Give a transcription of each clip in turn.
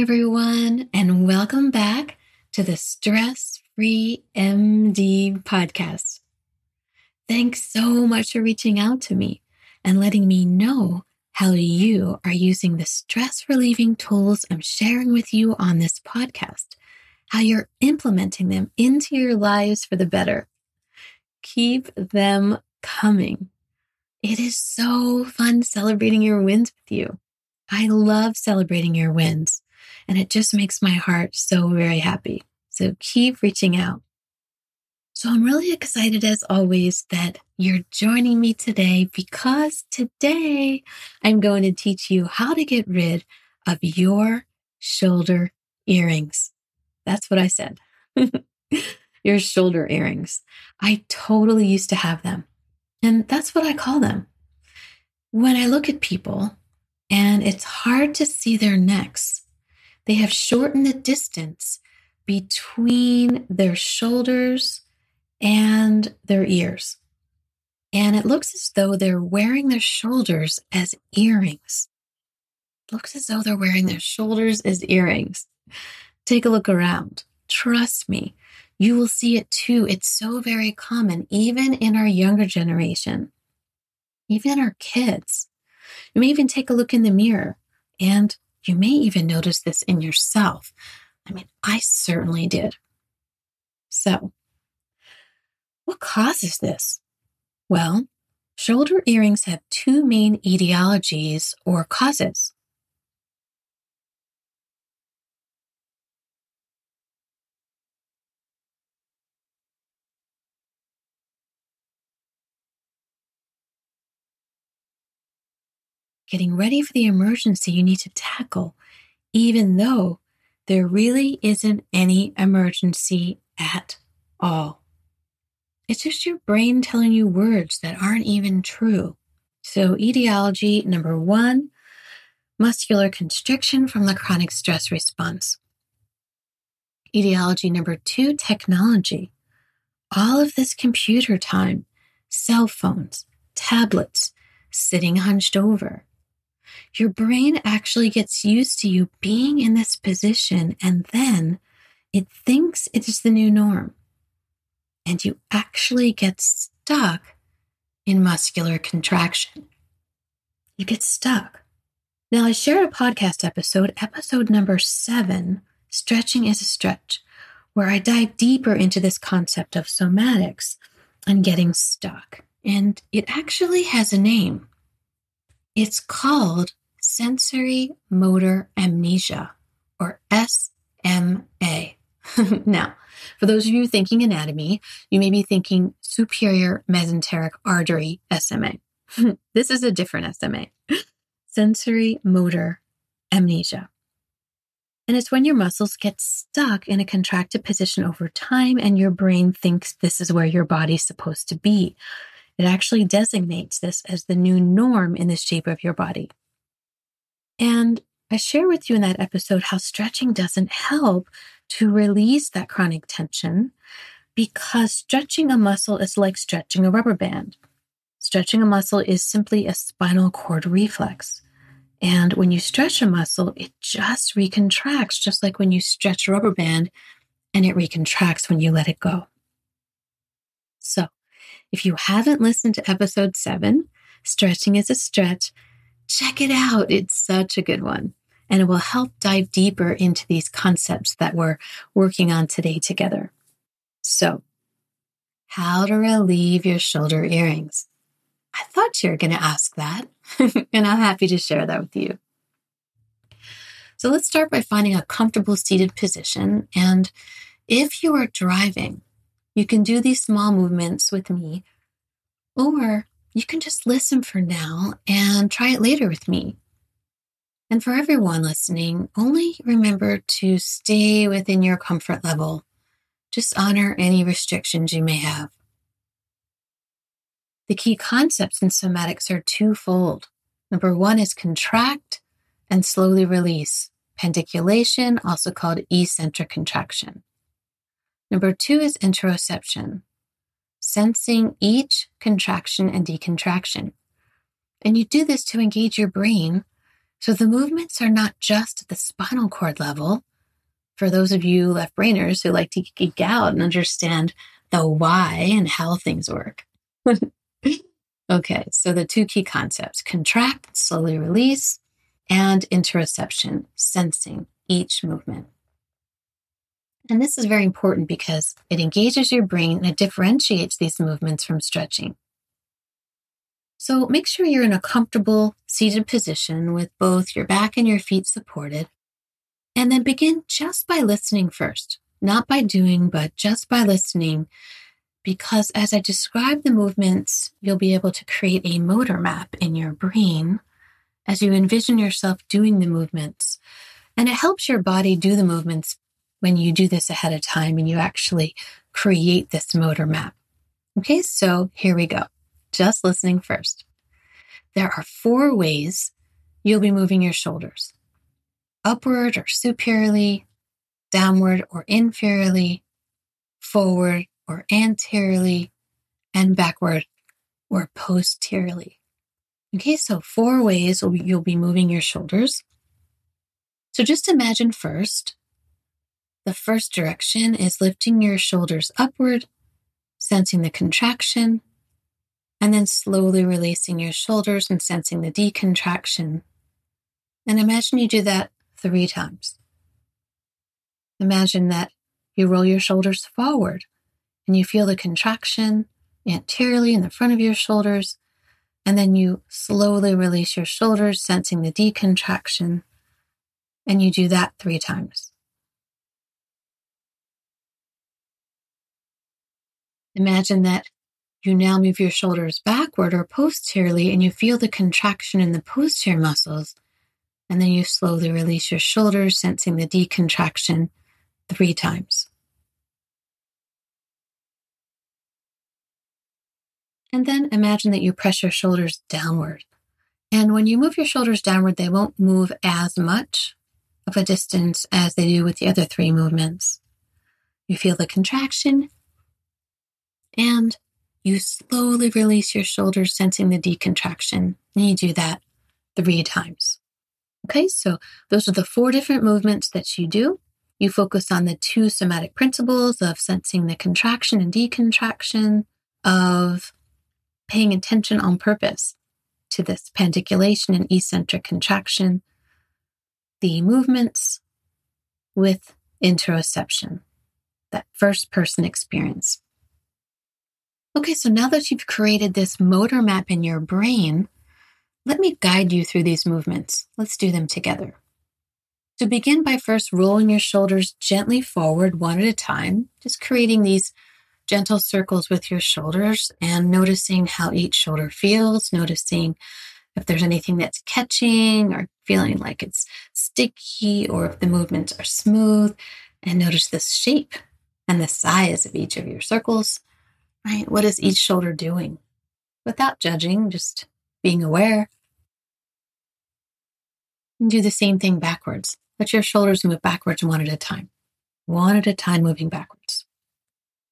Everyone, and welcome back to the Stress Free MD podcast. Thanks so much for reaching out to me and letting me know how you are using the stress relieving tools I'm sharing with you on this podcast, how you're implementing them into your lives for the better. Keep them coming. It is so fun celebrating your wins with you. I love celebrating your wins and it just makes my heart so very happy. So keep reaching out. So I'm really excited as always that you're joining me today because today I'm going to teach you how to get rid of your shoulder earrings. That's what I said. your shoulder earrings. I totally used to have them. And that's what I call them. When I look at people and it's hard to see their necks, they have shortened the distance between their shoulders and their ears. And it looks as though they're wearing their shoulders as earrings. It looks as though they're wearing their shoulders as earrings. Take a look around. Trust me, you will see it too. It's so very common, even in our younger generation, even our kids. You may even take a look in the mirror and you may even notice this in yourself. I mean, I certainly did. So, what causes this? Well, shoulder earrings have two main etiologies or causes. Getting ready for the emergency you need to tackle, even though there really isn't any emergency at all. It's just your brain telling you words that aren't even true. So, etiology number one muscular constriction from the chronic stress response. Etiology number two technology. All of this computer time, cell phones, tablets, sitting hunched over, your brain actually gets used to you being in this position and then it thinks it is the new norm. And you actually get stuck in muscular contraction. You get stuck. Now, I shared a podcast episode, episode number seven, Stretching is a Stretch, where I dive deeper into this concept of somatics and getting stuck. And it actually has a name. It's called sensory motor amnesia, or SMA. now, For those of you thinking anatomy, you may be thinking superior mesenteric artery SMA. this is a different SMA, sensory motor amnesia. And it's when your muscles get stuck in a contracted position over time and your brain thinks this is where your body's supposed to be. It actually designates this as the new norm in the shape of your body. And I share with you in that episode how stretching doesn't help to release that chronic tension because stretching a muscle is like stretching a rubber band. Stretching a muscle is simply a spinal cord reflex. And when you stretch a muscle, it just recontracts, just like when you stretch a rubber band and it recontracts when you let it go. So, if you haven't listened to episode seven, Stretching is a Stretch, check it out. It's such a good one. And it will help dive deeper into these concepts that we're working on today together. So, how to relieve your shoulder earrings. I thought you were going to ask that, and I'm happy to share that with you. So let's start by finding a comfortable seated position. And if you are driving, you can do these small movements with me, or you can just listen for now and try it later with me. And for everyone listening, only remember to stay within your comfort level. Just honor any restrictions you may have. The key concepts in somatics are twofold. Number one is contract and slowly release, pandiculation, also called eccentric contraction. Number two is interoception, sensing each contraction and decontraction. And you do this to engage your brain so the movements are not just at the spinal cord level. For those of you left brainers who like to geek out and understand the why and how things work. okay, so the two key concepts contract, slowly release, and interoception, sensing each movement. And this is very important because it engages your brain and it differentiates these movements from stretching. So make sure you're in a comfortable seated position with both your back and your feet supported. And then begin just by listening first, not by doing, but just by listening because as I describe the movements, you'll be able to create a motor map in your brain as you envision yourself doing the movements. And it helps your body do the movements when you do this ahead of time and you actually create this motor map. Okay, so here we go. Just listening first. There are four ways you'll be moving your shoulders upward or superiorly, downward or inferiorly, forward or anteriorly, and backward or posteriorly. Okay, so four ways you'll be moving your shoulders. So just imagine first, the first direction is lifting your shoulders upward, sensing the contraction, and then slowly releasing your shoulders and sensing the decontraction. And imagine you do that three times. Imagine that you roll your shoulders forward and you feel the contraction anteriorly in the front of your shoulders. And then you slowly release your shoulders, sensing the decontraction. And you do that three times. Imagine that you now move your shoulders backward or posteriorly and you feel the contraction in the posterior muscles. And then you slowly release your shoulders, sensing the decontraction three times. And then imagine that you press your shoulders downward. And when you move your shoulders downward, they won't move as much of a distance as they do with the other three movements. You feel the contraction and you slowly release your shoulders, sensing the decontraction. And you do that three times. Okay, so those are the four different movements that you do. You focus on the two somatic principles of sensing the contraction and decontraction, of paying attention on purpose to this pandiculation and eccentric contraction, the movements with interoception, that first person experience. Okay, so now that you've created this motor map in your brain, let me guide you through these movements. Let's do them together. To begin by first rolling your shoulders gently forward one at a time, just creating these gentle circles with your shoulders and noticing how each shoulder feels, noticing if there's anything that's catching or feeling like it's sticky or if the movements are smooth. And notice the shape and the size of each of your circles, right? What is each shoulder doing? Without judging, just being aware. And do the same thing backwards. Let your shoulders move backwards one at a time, one at a time moving backwards.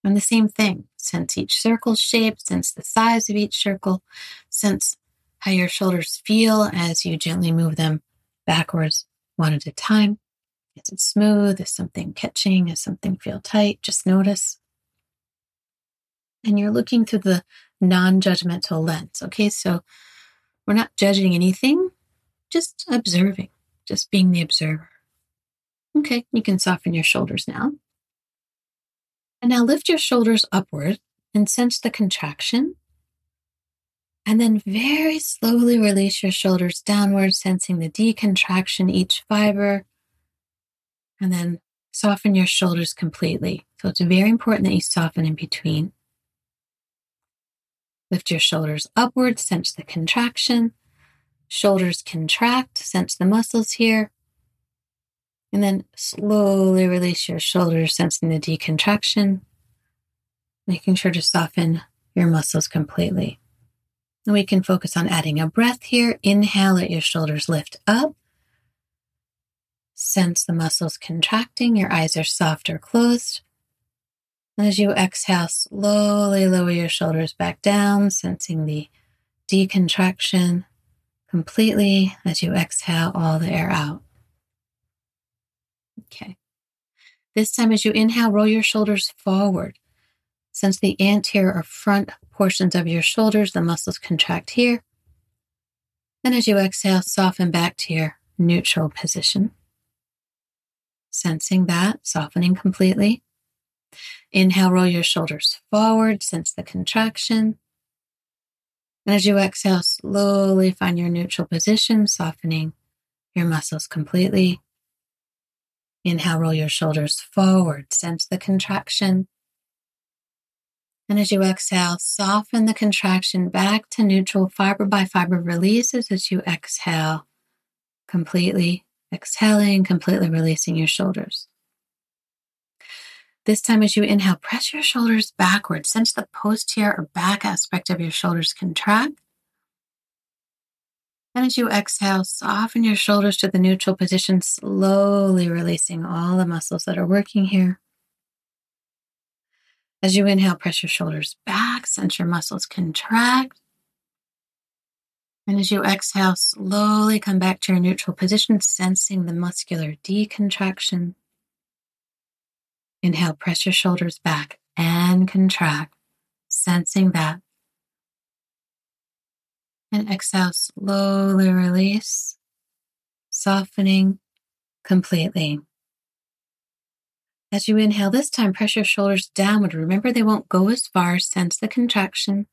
And the same thing, sense each circle's shape, sense the size of each circle, sense how your shoulders feel as you gently move them backwards one at a time. Is it smooth? Is something catching? Is something feel tight? Just notice. And you're looking through the non judgmental lens. Okay, so we're not judging anything, just observing, just being the observer. Okay, you can soften your shoulders now. And now lift your shoulders upward and sense the contraction. And then very slowly release your shoulders downward, sensing the decontraction each fiber. And then soften your shoulders completely. So it's very important that you soften in between. Lift your shoulders upward, sense the contraction. Shoulders contract, sense the muscles here. And then slowly release your shoulders, sensing the decontraction, making sure to soften your muscles completely. And we can focus on adding a breath here. Inhale, let your shoulders lift up. Sense the muscles contracting. Your eyes are soft or closed. As you exhale, slowly lower your shoulders back down, sensing the decontraction completely as you exhale all the air out. Okay. This time, as you inhale, roll your shoulders forward. Sense the anterior or front portions of your shoulders, the muscles contract here. And as you exhale, soften back to your neutral position. Sensing that, softening completely. Inhale, roll your shoulders forward, sense the contraction. And as you exhale, slowly find your neutral position, softening your muscles completely. Inhale, roll your shoulders forward, sense the contraction. And as you exhale, soften the contraction back to neutral, fiber by fiber releases as you exhale, completely exhaling, completely releasing your shoulders. This time, as you inhale, press your shoulders backwards. Sense the posterior or back aspect of your shoulders contract. And as you exhale, soften your shoulders to the neutral position, slowly releasing all the muscles that are working here. As you inhale, press your shoulders back, sense your muscles contract. And as you exhale, slowly come back to your neutral position, sensing the muscular decontraction. Inhale, press your shoulders back and contract, sensing that. And exhale, slowly release, softening completely. As you inhale this time, press your shoulders downward. Remember, they won't go as far. Sense the contraction.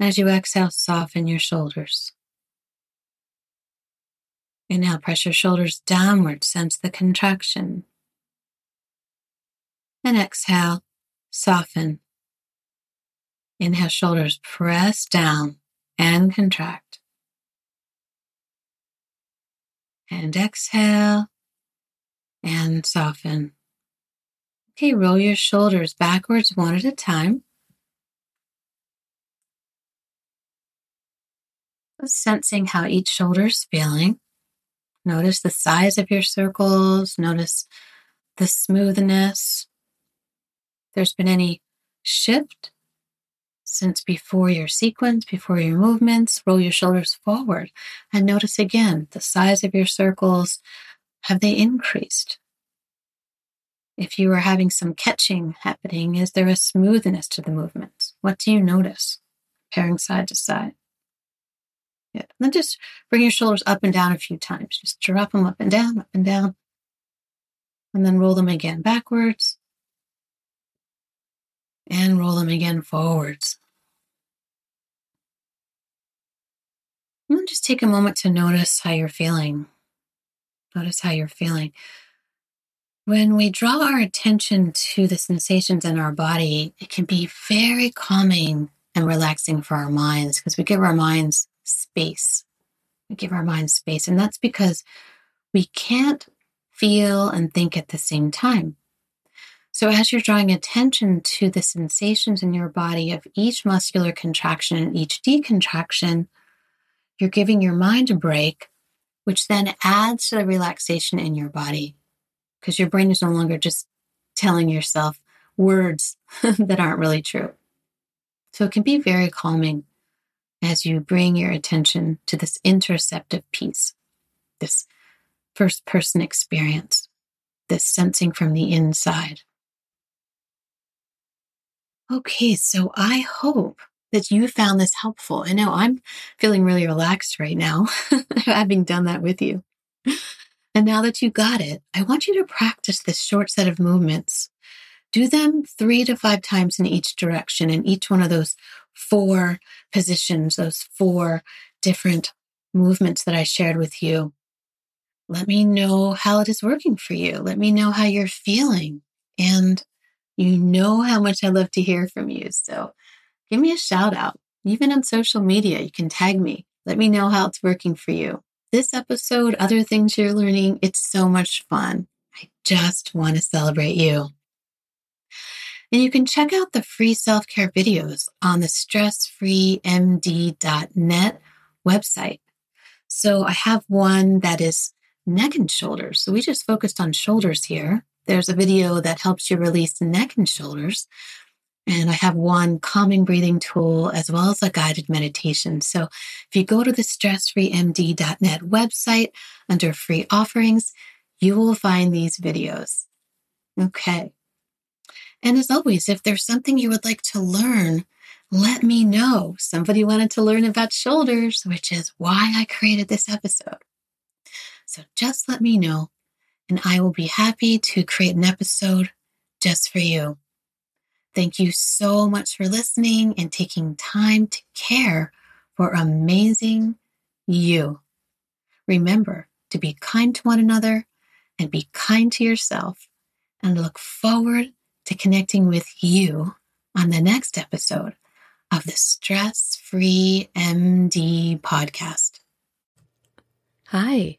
As you exhale, soften your shoulders. Inhale, press your shoulders downward. Sense the contraction and exhale, soften. Inhale, shoulders press down and contract. And exhale and soften. Okay, roll your shoulders backwards one at a time. Sensing how each shoulder is feeling. Notice the size of your circles. Notice the smoothness there's been any shift since before your sequence, before your movements, roll your shoulders forward and notice again the size of your circles. Have they increased? If you are having some catching happening, is there a smoothness to the movements? What do you notice? Pairing side to side. Good. And then just bring your shoulders up and down a few times. Just drop them up and down, up and down. And then roll them again backwards and roll them again forwards. And just take a moment to notice how you're feeling. Notice how you're feeling. When we draw our attention to the sensations in our body, it can be very calming and relaxing for our minds because we give our minds space. We give our minds space. And that's because we can't feel and think at the same time. So, as you're drawing attention to the sensations in your body of each muscular contraction and each decontraction, you're giving your mind a break, which then adds to the relaxation in your body because your brain is no longer just telling yourself words that aren't really true. So it can be very calming as you bring your attention to this interoceptive piece, this first person experience, this sensing from the inside. Okay, so I hope that you found this helpful. I know I'm feeling really relaxed right now, having done that with you. And now that you got it, I want you to practice this short set of movements. Do them three to five times in each direction in each one of those four positions, those four different movements that I shared with you. Let me know how it is working for you. Let me know how you're feeling. And you know how much I love to hear from you. So give me a shout out. Even on social media, you can tag me. Let me know how it's working for you this episode, other things you're learning. It's so much fun. I just want to celebrate you. And you can check out the free self care videos on the stressfreemd.net website. So I have one that is neck and shoulders. So we just focused on shoulders here. There's a video that helps you release neck and shoulders. And I have one calming breathing tool as well as a guided meditation. So if you go to the stressfreemd.net website under free offerings, you will find these videos. Okay. And as always, if there's something you would like to learn, let me know. Somebody wanted to learn about shoulders, which is why I created this episode. So just let me know, and I will be happy to create an episode just for you. Thank you so much for listening and taking time to care for amazing you. Remember to be kind to one another and be kind to yourself and look forward to connecting with you on the next episode of the Stress Free MD podcast. Hi.